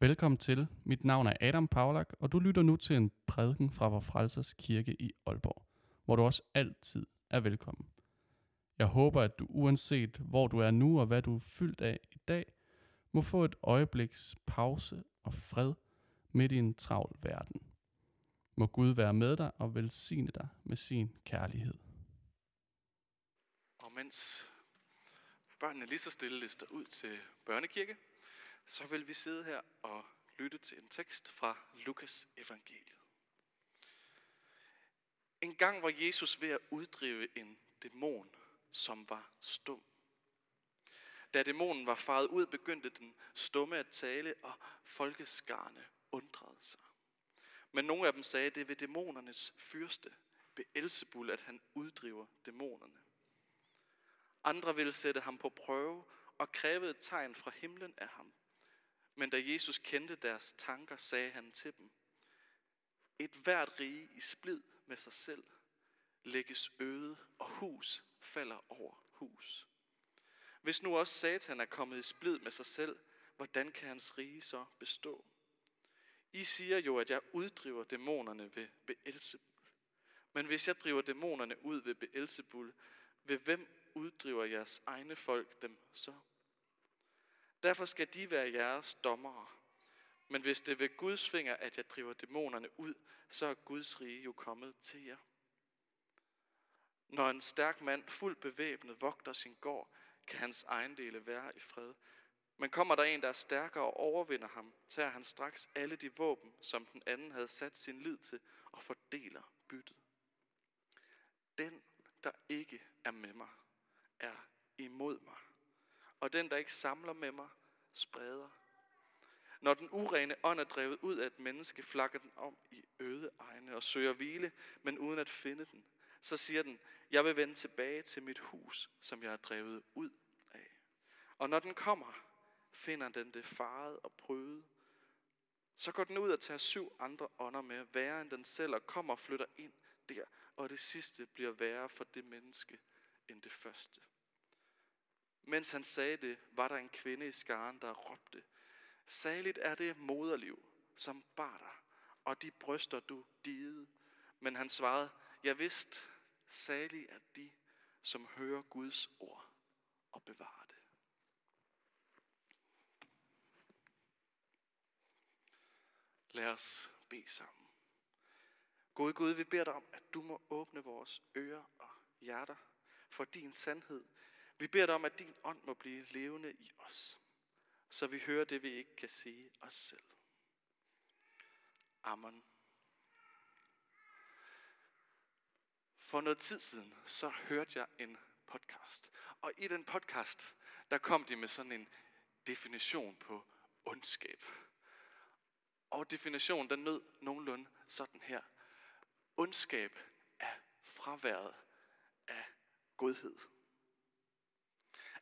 Velkommen til. Mit navn er Adam Paulak, og du lytter nu til en prædiken fra Vor Frelsers Kirke i Aalborg, hvor du også altid er velkommen. Jeg håber, at du uanset hvor du er nu og hvad du er fyldt af i dag, må få et øjebliks pause og fred midt i en travl verden. Må Gud være med dig og velsigne dig med sin kærlighed. Og mens børnene lige så stille lister ud til børnekirke, så vil vi sidde her og lytte til en tekst fra Lukas evangeliet. En gang var Jesus ved at uddrive en dæmon, som var stum. Da dæmonen var faret ud, begyndte den stumme at tale, og folkeskarne undrede sig. Men nogle af dem sagde, det er ved dæmonernes fyrste, Beelzebul, at han uddriver dæmonerne. Andre ville sætte ham på prøve og krævede et tegn fra himlen af ham. Men da Jesus kendte deres tanker, sagde han til dem, et hvert rige i splid med sig selv lægges øde, og hus falder over hus. Hvis nu også Satan er kommet i splid med sig selv, hvordan kan hans rige så bestå? I siger jo, at jeg uddriver dæmonerne ved Beelzebul. Men hvis jeg driver dæmonerne ud ved Beelzebul, ved hvem uddriver jeres egne folk dem så? Derfor skal de være jeres dommere. Men hvis det er ved Guds finger, at jeg driver dæmonerne ud, så er Guds rige jo kommet til jer. Når en stærk mand fuldt bevæbnet vogter sin gård, kan hans ejendele være i fred. Men kommer der en, der er stærkere og overvinder ham, tager han straks alle de våben, som den anden havde sat sin lid til, og fordeler byttet. Den, der ikke er med mig, er imod mig. Og den, der ikke samler med mig, spreder. Når den urene ånd er drevet ud af et menneske, flakker den om i øde egne og søger hvile, men uden at finde den. Så siger den, jeg vil vende tilbage til mit hus, som jeg er drevet ud af. Og når den kommer, finder den det faret og prøvet. Så går den ud og tager syv andre ånder med, værre end den selv, og kommer og flytter ind der, og det sidste bliver værre for det menneske end det første. Mens han sagde det, var der en kvinde i skaren, der råbte, Saligt er det moderliv, som bar dig, og de bryster du dide. Men han svarede, jeg vidste, salig er de, som hører Guds ord og bevarer det. Lad os bede sammen. Gode Gud, vi beder dig om, at du må åbne vores ører og hjerter for din sandhed. Vi beder dig om, at din ånd må blive levende i os, så vi hører det, vi ikke kan sige os selv. Amen. For noget tid siden, så hørte jeg en podcast. Og i den podcast, der kom de med sådan en definition på ondskab. Og definitionen, den nød nogenlunde sådan her. Ondskab er fraværet af godhed.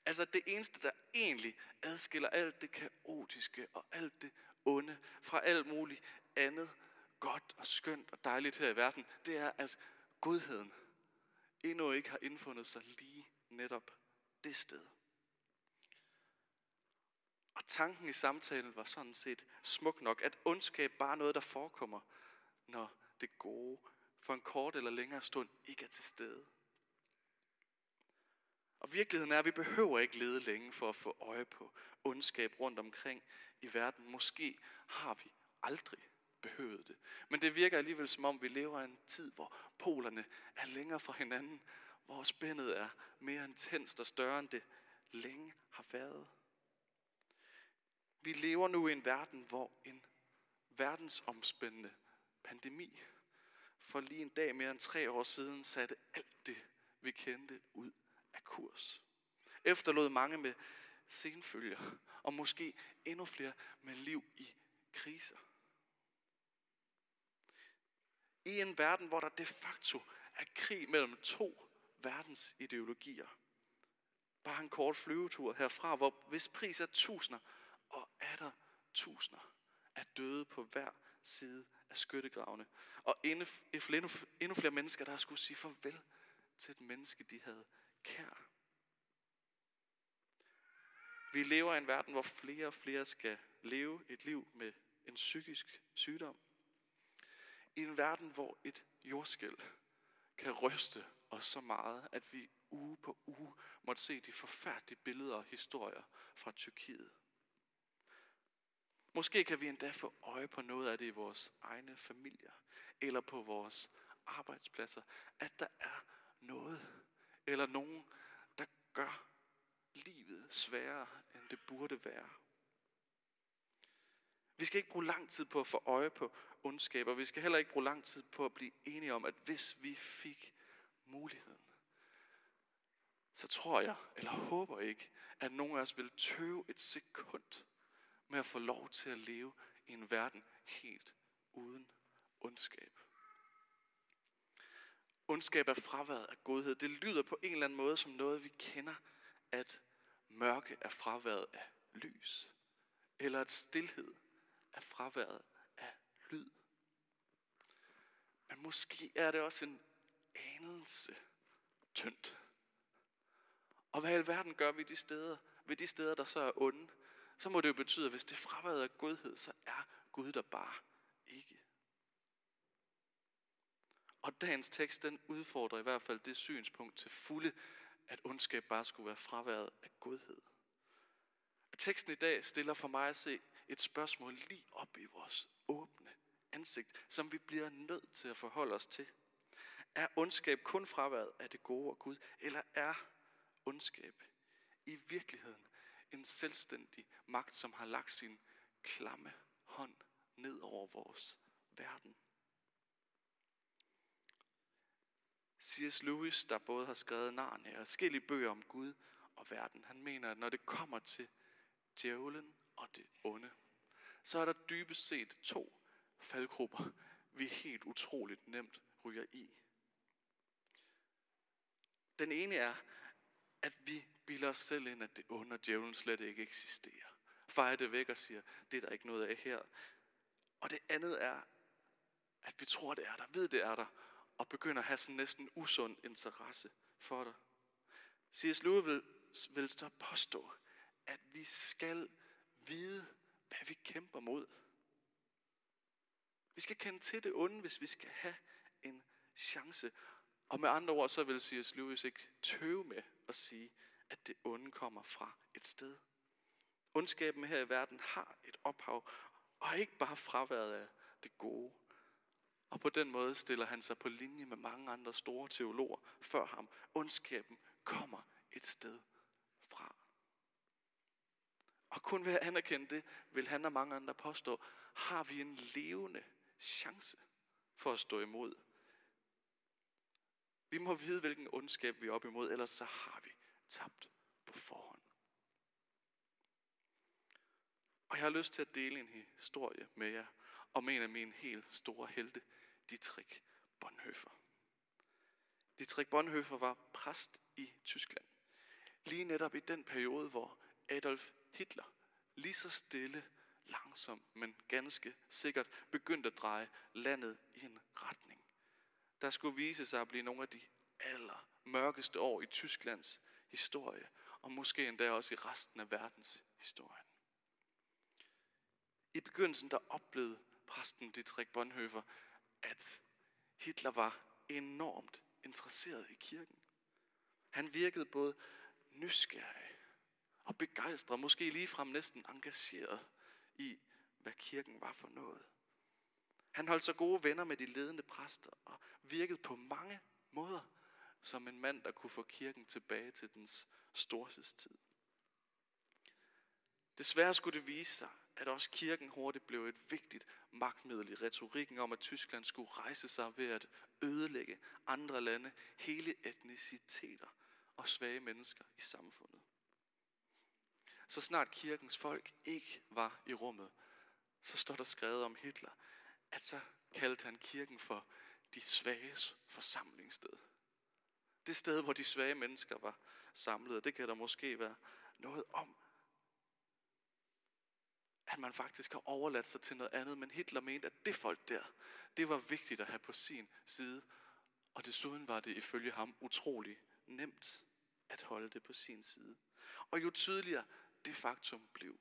Altså det eneste, der egentlig adskiller alt det kaotiske og alt det onde fra alt muligt andet godt og skønt og dejligt her i verden, det er, at godheden endnu ikke har indfundet sig lige netop det sted. Og tanken i samtalen var sådan set smuk nok, at ondskab bare er noget, der forekommer, når det gode for en kort eller længere stund ikke er til stede. Og virkeligheden er, at vi behøver ikke lede længe for at få øje på ondskab rundt omkring i verden. Måske har vi aldrig behøvet det. Men det virker alligevel som om, vi lever i en tid, hvor polerne er længere fra hinanden, hvor spændet er mere intenst og større end det længe har været. Vi lever nu i en verden, hvor en verdensomspændende pandemi for lige en dag mere end tre år siden satte alt det, vi kendte, ud kurs. Efterlod mange med senfølger, og måske endnu flere med liv i kriser. I en verden, hvor der de facto er krig mellem to verdens ideologier. Bare en kort flyvetur herfra, hvor hvis pris er tusinder, og er der tusinder er døde på hver side af skyttegravene. Og endnu, endnu flere mennesker, der skulle sige farvel til et menneske, de havde kær. Vi lever i en verden, hvor flere og flere skal leve et liv med en psykisk sygdom. I en verden, hvor et jordskæld kan ryste os så meget, at vi uge på uge måtte se de forfærdelige billeder og historier fra Tyrkiet. Måske kan vi endda få øje på noget af det i vores egne familier, eller på vores arbejdspladser, at der er noget, eller nogen, der gør livet sværere, end det burde være. Vi skal ikke bruge lang tid på at få øje på ondskab, og vi skal heller ikke bruge lang tid på at blive enige om, at hvis vi fik muligheden, så tror jeg, eller håber ikke, at nogen af os vil tøve et sekund med at få lov til at leve i en verden helt uden ondskab. Ondskab er fraværet af godhed. Det lyder på en eller anden måde som noget, vi kender, at mørke er fraværet af lys. Eller at stillhed er fraværet af lyd. Men måske er det også en anelse tyndt. Og hvad i alverden gør vi de steder, ved de steder, der så er onde? Så må det jo betyde, at hvis det er fraværet af godhed, så er Gud der bare ikke. Og dagens tekst, den udfordrer i hvert fald det synspunkt til fulde, at ondskab bare skulle være fraværet af godhed. Teksten i dag stiller for mig at se et spørgsmål lige op i vores åbne ansigt, som vi bliver nødt til at forholde os til. Er ondskab kun fraværet af det gode og Gud, eller er ondskab i virkeligheden en selvstændig magt, som har lagt sin klamme hånd ned over vores verden? C.S. Lewis, der både har skrevet Narnia og skille bøger om Gud og verden, han mener, at når det kommer til djævlen og det onde, så er der dybest set to faldgrupper, vi helt utroligt nemt ryger i. Den ene er, at vi bilder os selv ind, at det onde og djævlen slet ikke eksisterer. Fejrer det væk og siger, det er der ikke noget af her. Og det andet er, at vi tror, det er der, ved det er der, og begynder at have sådan næsten usund interesse for det. C.S. Lewis vil, vil så påstå, at vi skal vide, hvad vi kæmper mod. Vi skal kende til det onde, hvis vi skal have en chance. Og med andre ord, så vil C.S. Lewis ikke tøve med at sige, at det onde kommer fra et sted. Ondskaben her i verden har et ophav, og ikke bare fraværet af det gode. Og på den måde stiller han sig på linje med mange andre store teologer før ham. Ondskaben kommer et sted fra. Og kun ved at anerkende det, vil han og mange andre påstå, har vi en levende chance for at stå imod. Vi må vide, hvilken ondskab vi er op imod, ellers så har vi tabt på forhånd. Og jeg har lyst til at dele en historie med jer om en af mine helt store helte, Dietrich Bonhoeffer. Dietrich Bonhoeffer var præst i Tyskland. Lige netop i den periode, hvor Adolf Hitler lige så stille, langsomt, men ganske sikkert begyndte at dreje landet i en retning. Der skulle vise sig at blive nogle af de aller mørkeste år i Tysklands historie, og måske endda også i resten af verdens historie. I begyndelsen der oplevede præsten Dietrich Bonhoeffer, at Hitler var enormt interesseret i kirken. Han virkede både nysgerrig og begejstret, måske ligefrem næsten engageret i, hvad kirken var for noget. Han holdt så gode venner med de ledende præster og virkede på mange måder som en mand, der kunne få kirken tilbage til dens storhedstid. Desværre skulle det vise sig, at også kirken hurtigt blev et vigtigt magtmiddel i retorikken om, at Tyskland skulle rejse sig ved at ødelægge andre lande, hele etniciteter og svage mennesker i samfundet. Så snart kirkens folk ikke var i rummet, så står der skrevet om Hitler, at så kaldte han kirken for de svages forsamlingssted. Det sted, hvor de svage mennesker var samlet, det kan der måske være noget om, at man faktisk har overladt sig til noget andet, men Hitler mente, at det folk der, det var vigtigt at have på sin side, og desuden var det ifølge ham utrolig nemt at holde det på sin side. Og jo tydeligere det faktum blev,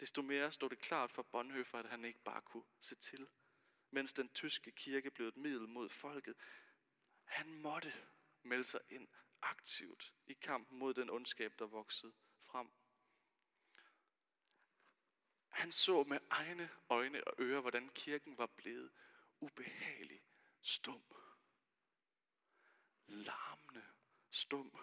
desto mere stod det klart for Bonhoeffer, at han ikke bare kunne se til, mens den tyske kirke blev et middel mod folket. Han måtte melde sig ind aktivt i kampen mod den ondskab, der voksede frem. Han så med egne øjne og ører, hvordan kirken var blevet ubehagelig stum. Larmende stum.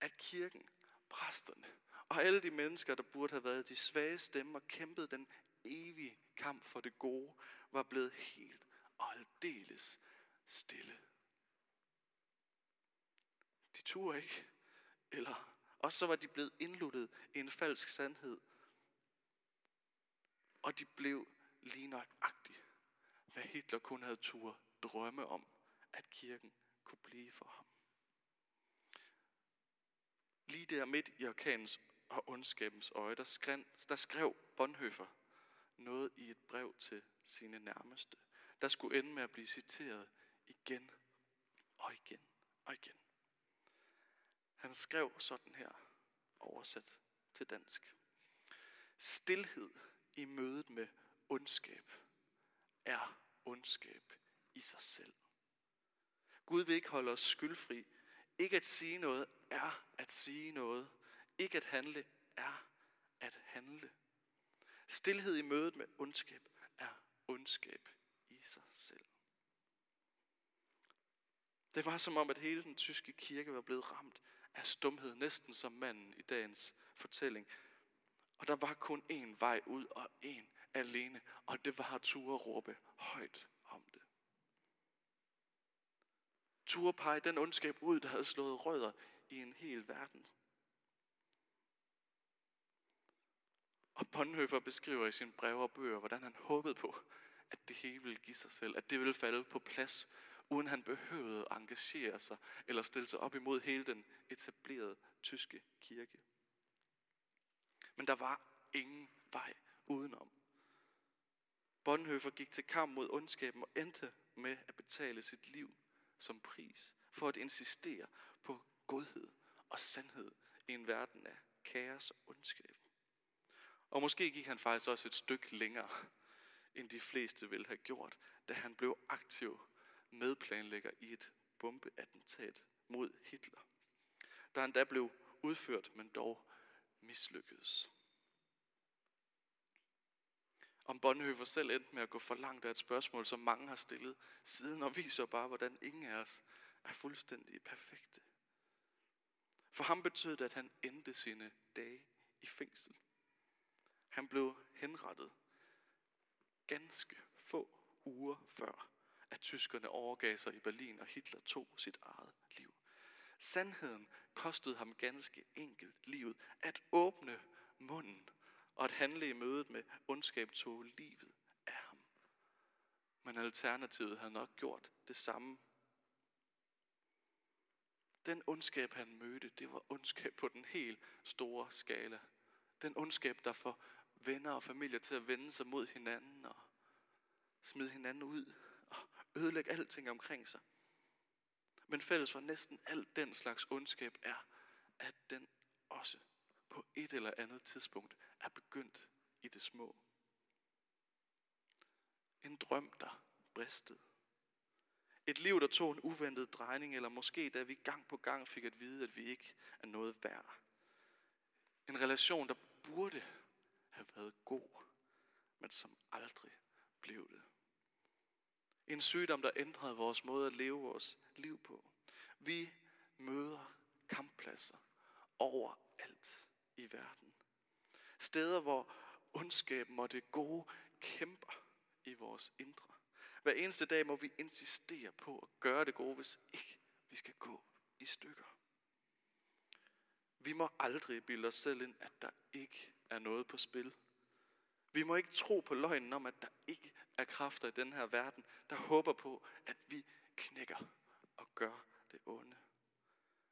At kirken, præsterne og alle de mennesker, der burde have været de svage stemmer, kæmpede den evige kamp for det gode, var blevet helt og aldeles stille. De turde ikke. Eller også så var de blevet indluttet i en falsk sandhed. Og de blev lige nøjagtigt, hvad Hitler kun havde tur drømme om, at kirken kunne blive for ham. Lige der midt i orkanens og ondskabens øje, der skrev, der skrev Bonhoeffer noget i et brev til sine nærmeste, der skulle ende med at blive citeret igen og igen og igen. Han skrev sådan her, oversat til dansk. Stilhed i mødet med ondskab er ondskab i sig selv. Gud vil ikke holde os skyldfri. Ikke at sige noget er at sige noget. Ikke at handle er at handle. Stilhed i mødet med ondskab er ondskab i sig selv. Det var som om, at hele den tyske kirke var blevet ramt af stumhed, næsten som manden i dagens fortælling. Og der var kun én vej ud, og én alene, og det var at ture råbe højt om det. Ture pege den ondskab ud, der havde slået rødder i en hel verden. Og Bonhoeffer beskriver i sine breve og bøger, hvordan han håbede på, at det hele ville give sig selv, at det ville falde på plads, uden han behøvede at engagere sig eller stille sig op imod hele den etablerede tyske kirke. Men der var ingen vej udenom. Bonhoeffer gik til kamp mod ondskaben og endte med at betale sit liv som pris for at insistere på godhed og sandhed i en verden af kaos og ondskab. Og måske gik han faktisk også et stykke længere, end de fleste ville have gjort, da han blev aktiv medplanlægger i et bombeattentat mod Hitler. Der han da blev udført, men dog mislykkedes. Om Bonhoeffer selv endte med at gå for langt af et spørgsmål, som mange har stillet siden, og viser bare, hvordan ingen af os er fuldstændig perfekte. For ham betød det, at han endte sine dage i fængsel. Han blev henrettet ganske få uger før, at tyskerne overgav sig i Berlin, og Hitler tog sit eget. Sandheden kostede ham ganske enkelt livet. At åbne munden og at handle i mødet med ondskab tog livet af ham. Men alternativet havde nok gjort det samme. Den ondskab, han mødte, det var ondskab på den helt store skala. Den ondskab, der får venner og familier til at vende sig mod hinanden og smide hinanden ud og ødelægge alting omkring sig. Men fælles for næsten alt den slags ondskab er, at den også på et eller andet tidspunkt er begyndt i det små. En drøm, der bristede. Et liv, der tog en uventet drejning, eller måske da vi gang på gang fik at vide, at vi ikke er noget værd. En relation, der burde have været god, men som aldrig blev det. En sygdom, der ændrede vores måde at leve vores liv på. Vi møder kamppladser overalt i verden. Steder, hvor ondskaben og det gode kæmper i vores indre. Hver eneste dag må vi insistere på at gøre det gode, hvis ikke vi skal gå i stykker. Vi må aldrig bilde os selv ind, at der ikke er noget på spil. Vi må ikke tro på løgnen om, at der ikke er kræfter i den her verden, der håber på, at vi knækker og gør det onde.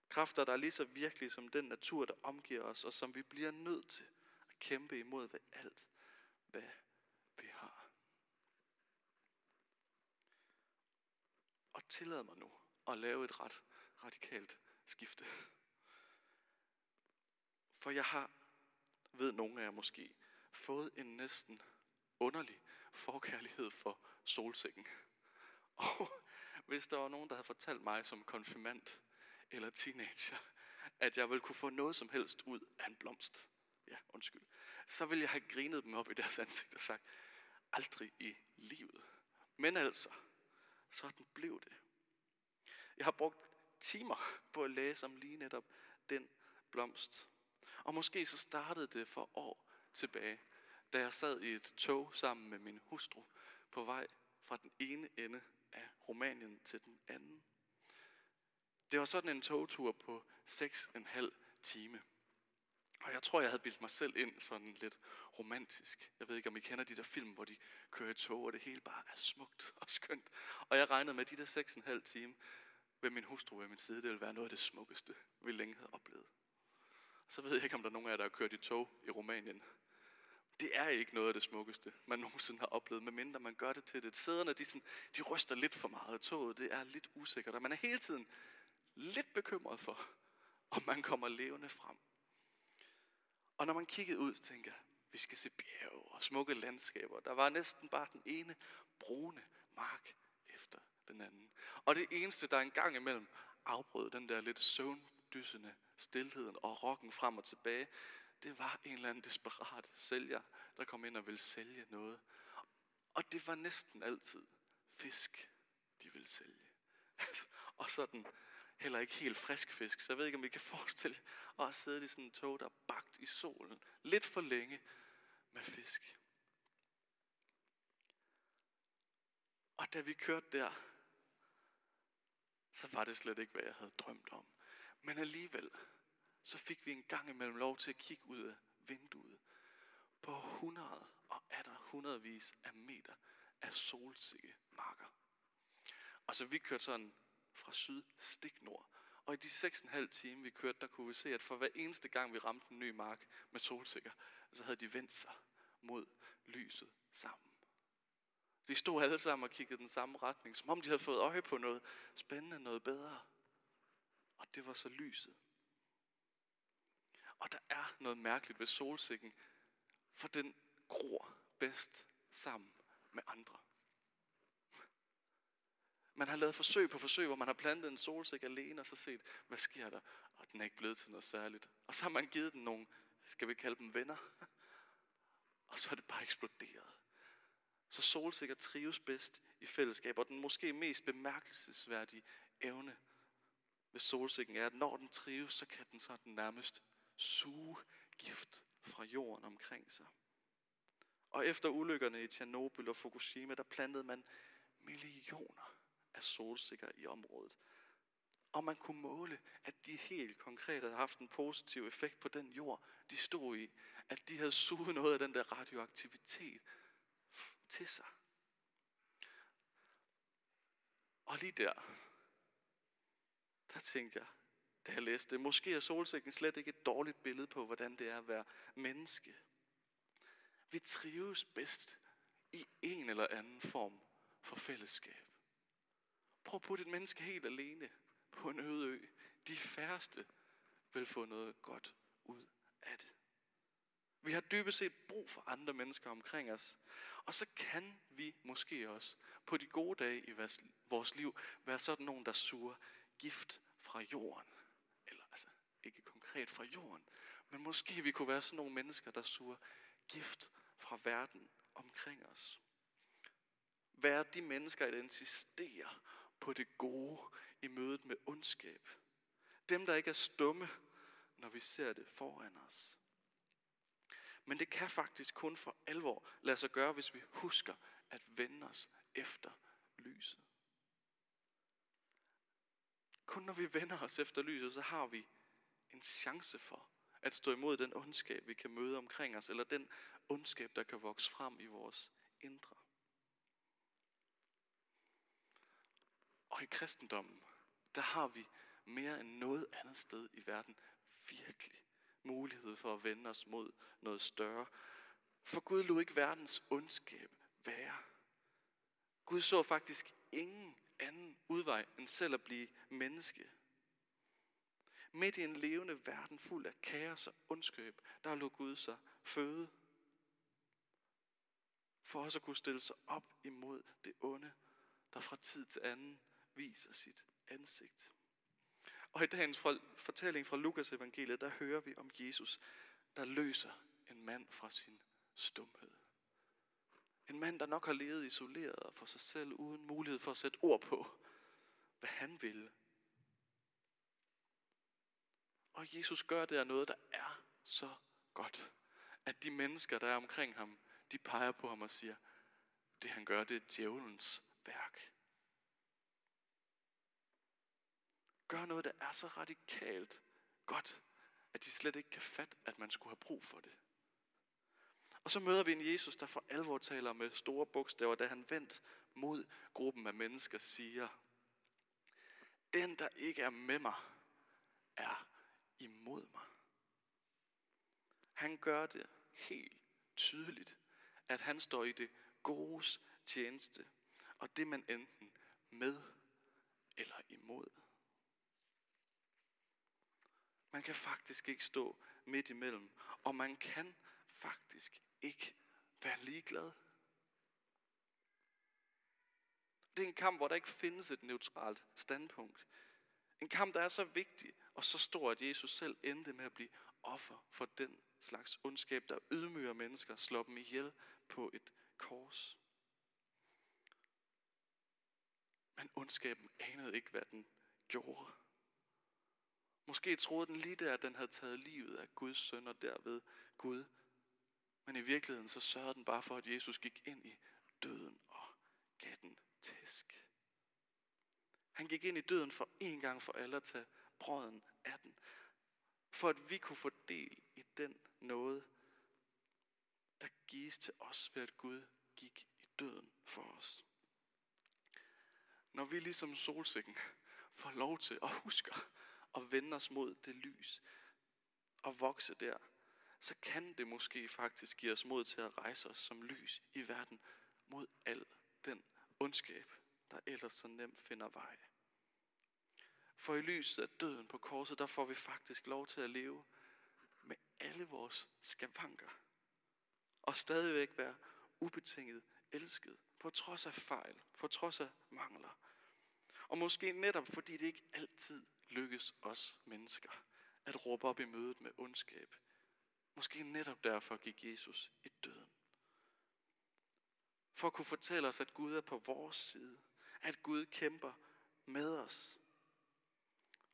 Kræfter, der er lige så virkelige som den natur, der omgiver os, og som vi bliver nødt til at kæmpe imod ved alt, hvad vi har. Og tillad mig nu at lave et ret radikalt skifte. For jeg har, ved nogle af jer måske, fået en næsten underlig forkærlighed for solsikken. Og hvis der var nogen, der havde fortalt mig som konfirmand eller teenager, at jeg ville kunne få noget som helst ud af en blomst, ja, undskyld, så ville jeg have grinet dem op i deres ansigt og sagt, aldrig i livet. Men altså, sådan blev det. Jeg har brugt timer på at læse om lige netop den blomst. Og måske så startede det for år tilbage, da jeg sad i et tog sammen med min hustru på vej fra den ene ende af Rumænien til den anden. Det var sådan en togtur på 6,5 time. Og jeg tror, jeg havde bildt mig selv ind sådan lidt romantisk. Jeg ved ikke, om I kender de der film, hvor de kører i tog, og det hele bare er smukt og skønt. Og jeg regnede med, at de der 6,5 time ved min hustru ved min side, det ville være noget af det smukkeste, vi længe havde oplevet. Så ved jeg ikke, om der er nogen af jer, der har kørt i tog i Rumænien. Det er ikke noget af det smukkeste, man nogensinde har oplevet, medmindre man gør det til det. Sæderne, de, sådan, de ryster lidt for meget. Toget, det er lidt usikkert, og man er hele tiden lidt bekymret for, om man kommer levende frem. Og når man kiggede ud, tænker jeg, vi skal se bjerge og smukke landskaber. Der var næsten bare den ene brune mark efter den anden. Og det eneste, der engang imellem afbrød den der lidt søvndyssende stillheden og rokken frem og tilbage, det var en eller anden desperat sælger, der kom ind og ville sælge noget. Og det var næsten altid fisk, de ville sælge. Altså, og sådan heller ikke helt frisk fisk. Så jeg ved ikke, om I kan forestille jer at sidde i sådan en tog, der er bagt i solen lidt for længe med fisk. Og da vi kørte der, så var det slet ikke, hvad jeg havde drømt om. Men alligevel, så fik vi en gang imellem lov til at kigge ud af vinduet på hundrede og atter hundredvis af meter af solsikkemarker. Og så vi kørte sådan fra syd stik nord. Og i de 6,5 timer, vi kørte, der kunne vi se, at for hver eneste gang, vi ramte en ny mark med solsikker, så havde de vendt sig mod lyset sammen. De stod alle sammen og kiggede den samme retning, som om de havde fået øje på noget spændende, noget bedre. Og det var så lyset. Og der er noget mærkeligt ved solsikken, for den gror bedst sammen med andre. Man har lavet forsøg på forsøg, hvor man har plantet en solsik alene, og så set, hvad sker der? Og den er ikke blevet til noget særligt. Og så har man givet den nogle, skal vi kalde dem venner, og så er det bare eksploderet. Så solsikker trives bedst i fællesskab, og den måske mest bemærkelsesværdige evne ved solsikken er, at når den trives, så kan den så den nærmest suge gift fra jorden omkring sig. Og efter ulykkerne i Tjernobyl og Fukushima, der plantede man millioner af solsikker i området. Og man kunne måle, at de helt konkret havde haft en positiv effekt på den jord, de stod i. At de havde suget noget af den der radioaktivitet til sig. Og lige der, der tænkte jeg, da jeg læste det, måske er solsikken slet ikke et dårligt billede på, hvordan det er at være menneske. Vi trives bedst i en eller anden form for fællesskab. Prøv at putte et menneske helt alene på en øde ø. De færreste vil få noget godt ud af det. Vi har dybest set brug for andre mennesker omkring os. Og så kan vi måske også på de gode dage i vores liv være sådan nogen, der suger gift fra jorden. Ikke konkret fra jorden, men måske vi kunne være sådan nogle mennesker, der suger gift fra verden omkring os. Være de mennesker, der insisterer på det gode i mødet med ondskab. Dem, der ikke er stumme, når vi ser det foran os. Men det kan faktisk kun for alvor lade sig gøre, hvis vi husker at vende os efter lyset. Kun når vi vender os efter lyset, så har vi en chance for at stå imod den ondskab, vi kan møde omkring os, eller den ondskab, der kan vokse frem i vores indre. Og i kristendommen, der har vi mere end noget andet sted i verden virkelig mulighed for at vende os mod noget større. For Gud lod ikke verdens ondskab være. Gud så faktisk ingen anden udvej end selv at blive menneske. Midt i en levende verden fuld af kaos og ondskab, der lå Gud sig føde. For også at kunne stille sig op imod det onde, der fra tid til anden viser sit ansigt. Og i dagens fortælling fra Lukas evangeliet, der hører vi om Jesus, der løser en mand fra sin stumhed. En mand, der nok har levet isoleret for sig selv, uden mulighed for at sætte ord på, hvad han ville. Og Jesus gør der noget, der er så godt, at de mennesker, der er omkring ham, de peger på ham og siger, det han gør, det er djævelens værk. Gør noget, der er så radikalt godt, at de slet ikke kan fatte, at man skulle have brug for det. Og så møder vi en Jesus, der for alvor taler med store bogstaver, da han vendt mod gruppen af mennesker, siger, den, der ikke er med mig, er imod mig. Han gør det helt tydeligt, at han står i det godes tjeneste, og det man enten med eller imod. Man kan faktisk ikke stå midt imellem, og man kan faktisk ikke være ligeglad. Det er en kamp, hvor der ikke findes et neutralt standpunkt. En kamp, der er så vigtig og så stor, at Jesus selv endte med at blive offer for den slags ondskab, der ydmyger mennesker, slår dem ihjel på et kors. Men ondskaben anede ikke, hvad den gjorde. Måske troede den lige der, at den havde taget livet af Guds søn, og derved Gud men i virkeligheden så sørgede den bare for, at Jesus gik ind i døden og gav den tæsk. Han gik ind i døden for en gang for alle at tage brøden af den. For at vi kunne få del i den noget, der gives til os ved at Gud gik i døden for os. Når vi ligesom solsikken får lov til at huske at vende os mod det lys og vokse der, så kan det måske faktisk give os mod til at rejse os som lys i verden mod al den ondskab, der ellers så nemt finder vej. For i lyset af døden på korset, der får vi faktisk lov til at leve med alle vores skavanker. Og stadigvæk være ubetinget elsket, på trods af fejl, på trods af mangler. Og måske netop fordi det ikke altid lykkes os mennesker at råbe op i mødet med ondskab, Måske netop derfor gik Jesus i døden. For at kunne fortælle os, at Gud er på vores side. At Gud kæmper med os.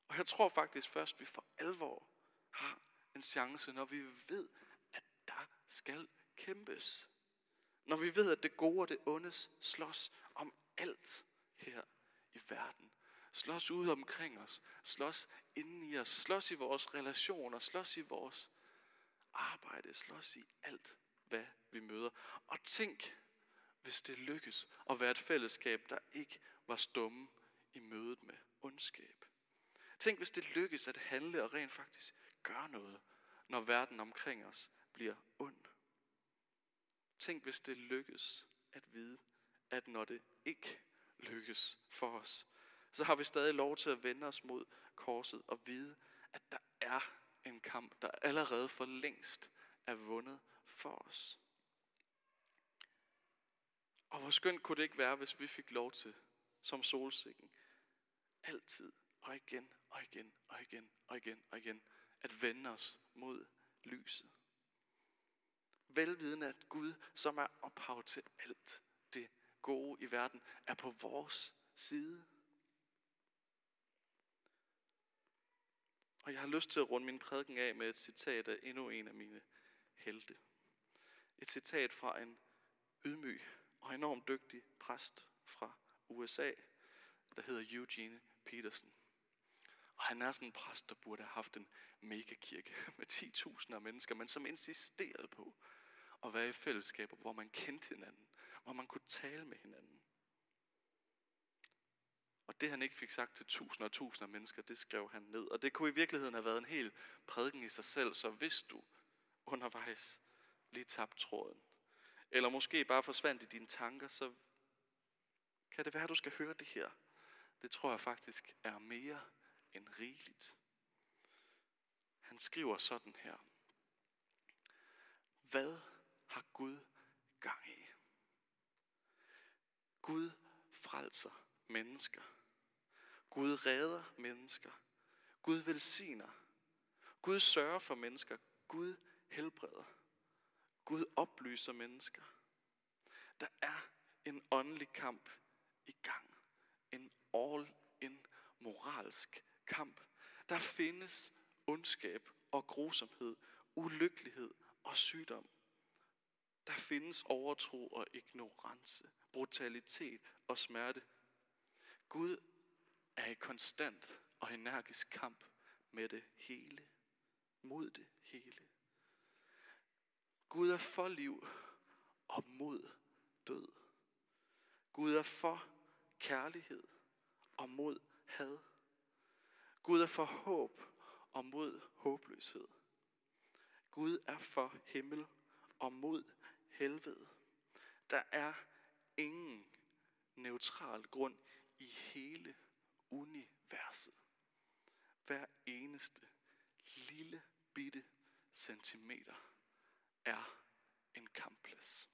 Og jeg tror faktisk først, vi for alvor har en chance, når vi ved, at der skal kæmpes. Når vi ved, at det gode og det ondes slås om alt her i verden. Slås ud omkring os. Slås inden i os. Slås i vores relationer. Slås i vores arbejde, slås i alt, hvad vi møder. Og tænk, hvis det lykkes at være et fællesskab, der ikke var stumme i mødet med ondskab. Tænk, hvis det lykkes at handle og rent faktisk gøre noget, når verden omkring os bliver ond. Tænk, hvis det lykkes at vide, at når det ikke lykkes for os, så har vi stadig lov til at vende os mod korset og vide, at der er en kamp, der allerede for længst er vundet for os. Og hvor skønt kunne det ikke være, hvis vi fik lov til, som solsikken, altid og igen og igen og igen og igen og igen, at vende os mod lyset. Velvidende at Gud, som er ophav til alt det gode i verden, er på vores side. Og jeg har lyst til at runde min prædiken af med et citat af endnu en af mine helte. Et citat fra en ydmyg og enormt dygtig præst fra USA, der hedder Eugene Peterson. Og han er sådan en præst, der burde have haft en megakirke med 10.000 af mennesker, men som insisterede på at være i fællesskaber, hvor man kendte hinanden, hvor man kunne tale med hinanden. Og det han ikke fik sagt til tusinder og tusinder af mennesker, det skrev han ned. Og det kunne i virkeligheden have været en hel prædiken i sig selv, så hvis du undervejs lige tabte tråden, eller måske bare forsvandt i dine tanker, så kan det være, at du skal høre det her. Det tror jeg faktisk er mere end rigeligt. Han skriver sådan her. Hvad har Gud gang i? Gud frelser mennesker. Gud redder mennesker. Gud velsigner. Gud sørger for mennesker. Gud helbreder. Gud oplyser mennesker. Der er en åndelig kamp i gang. En all-in moralsk kamp. Der findes ondskab og grusomhed, ulykkelighed og sygdom. Der findes overtro og ignorance, brutalitet og smerte. Gud er i konstant og energisk kamp med det hele, mod det hele. Gud er for liv og mod død. Gud er for kærlighed og mod had. Gud er for håb og mod håbløshed. Gud er for himmel og mod helvede. Der er ingen neutral grund i hele universet. Hver eneste lille bitte centimeter er en kampplads.